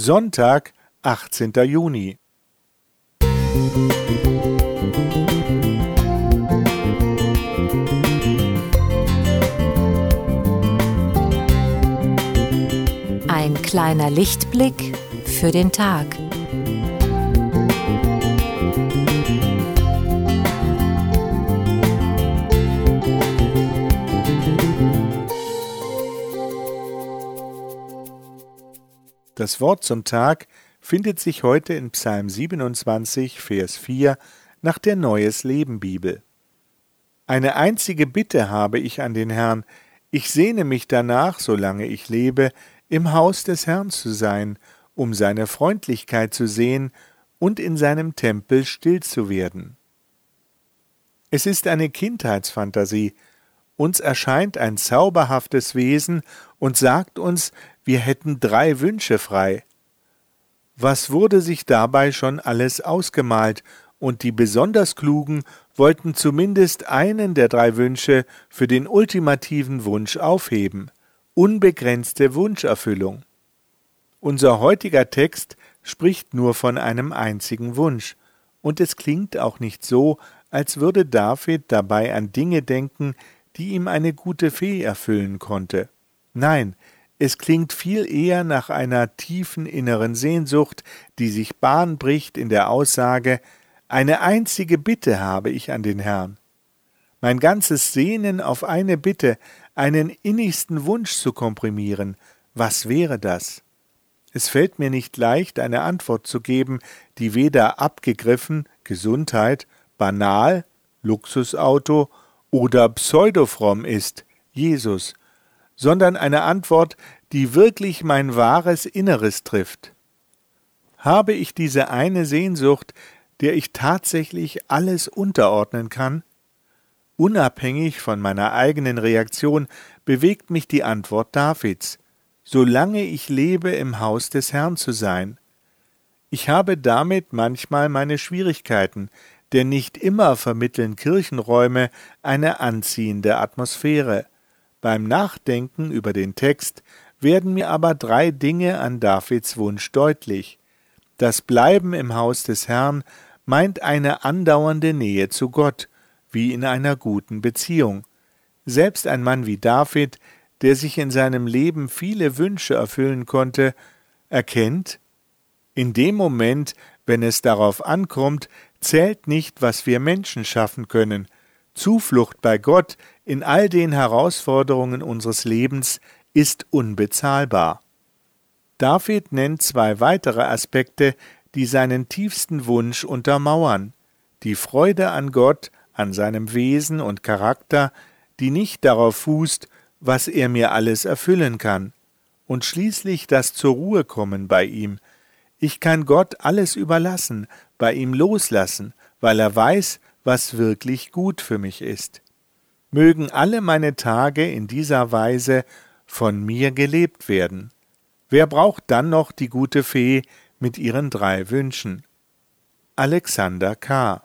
Sonntag, 18. Juni. Ein kleiner Lichtblick für den Tag. Das Wort zum Tag findet sich heute in Psalm 27, Vers 4 nach der Neues Leben Bibel. Eine einzige Bitte habe ich an den Herrn, ich sehne mich danach, solange ich lebe, im Haus des Herrn zu sein, um seine Freundlichkeit zu sehen und in seinem Tempel still zu werden. Es ist eine Kindheitsfantasie, uns erscheint ein zauberhaftes Wesen und sagt uns, wir hätten drei Wünsche frei. Was wurde sich dabei schon alles ausgemalt, und die besonders Klugen wollten zumindest einen der drei Wünsche für den ultimativen Wunsch aufheben unbegrenzte Wunscherfüllung. Unser heutiger Text spricht nur von einem einzigen Wunsch, und es klingt auch nicht so, als würde David dabei an Dinge denken, die ihm eine gute Fee erfüllen konnte. Nein, es klingt viel eher nach einer tiefen inneren Sehnsucht, die sich Bahn bricht in der Aussage Eine einzige Bitte habe ich an den Herrn. Mein ganzes Sehnen auf eine Bitte, einen innigsten Wunsch zu komprimieren, was wäre das? Es fällt mir nicht leicht, eine Antwort zu geben, die weder abgegriffen, Gesundheit, banal, Luxusauto oder pseudofromm ist, Jesus, sondern eine Antwort, die wirklich mein wahres Inneres trifft. Habe ich diese eine Sehnsucht, der ich tatsächlich alles unterordnen kann? Unabhängig von meiner eigenen Reaktion bewegt mich die Antwort Davids, solange ich lebe, im Haus des Herrn zu sein. Ich habe damit manchmal meine Schwierigkeiten, denn nicht immer vermitteln Kirchenräume eine anziehende Atmosphäre. Beim Nachdenken über den Text werden mir aber drei Dinge an Davids Wunsch deutlich. Das Bleiben im Haus des Herrn meint eine andauernde Nähe zu Gott, wie in einer guten Beziehung. Selbst ein Mann wie David, der sich in seinem Leben viele Wünsche erfüllen konnte, erkennt, in dem Moment, wenn es darauf ankommt, zählt nicht, was wir Menschen schaffen können. Zuflucht bei Gott in all den Herausforderungen unseres Lebens ist unbezahlbar. David nennt zwei weitere Aspekte, die seinen tiefsten Wunsch untermauern die Freude an Gott, an seinem Wesen und Charakter, die nicht darauf fußt, was er mir alles erfüllen kann, und schließlich das zur Ruhe kommen bei ihm. Ich kann Gott alles überlassen, bei ihm loslassen, weil er weiß, was wirklich gut für mich ist. Mögen alle meine Tage in dieser Weise von mir gelebt werden. Wer braucht dann noch die gute Fee mit ihren drei Wünschen? Alexander K.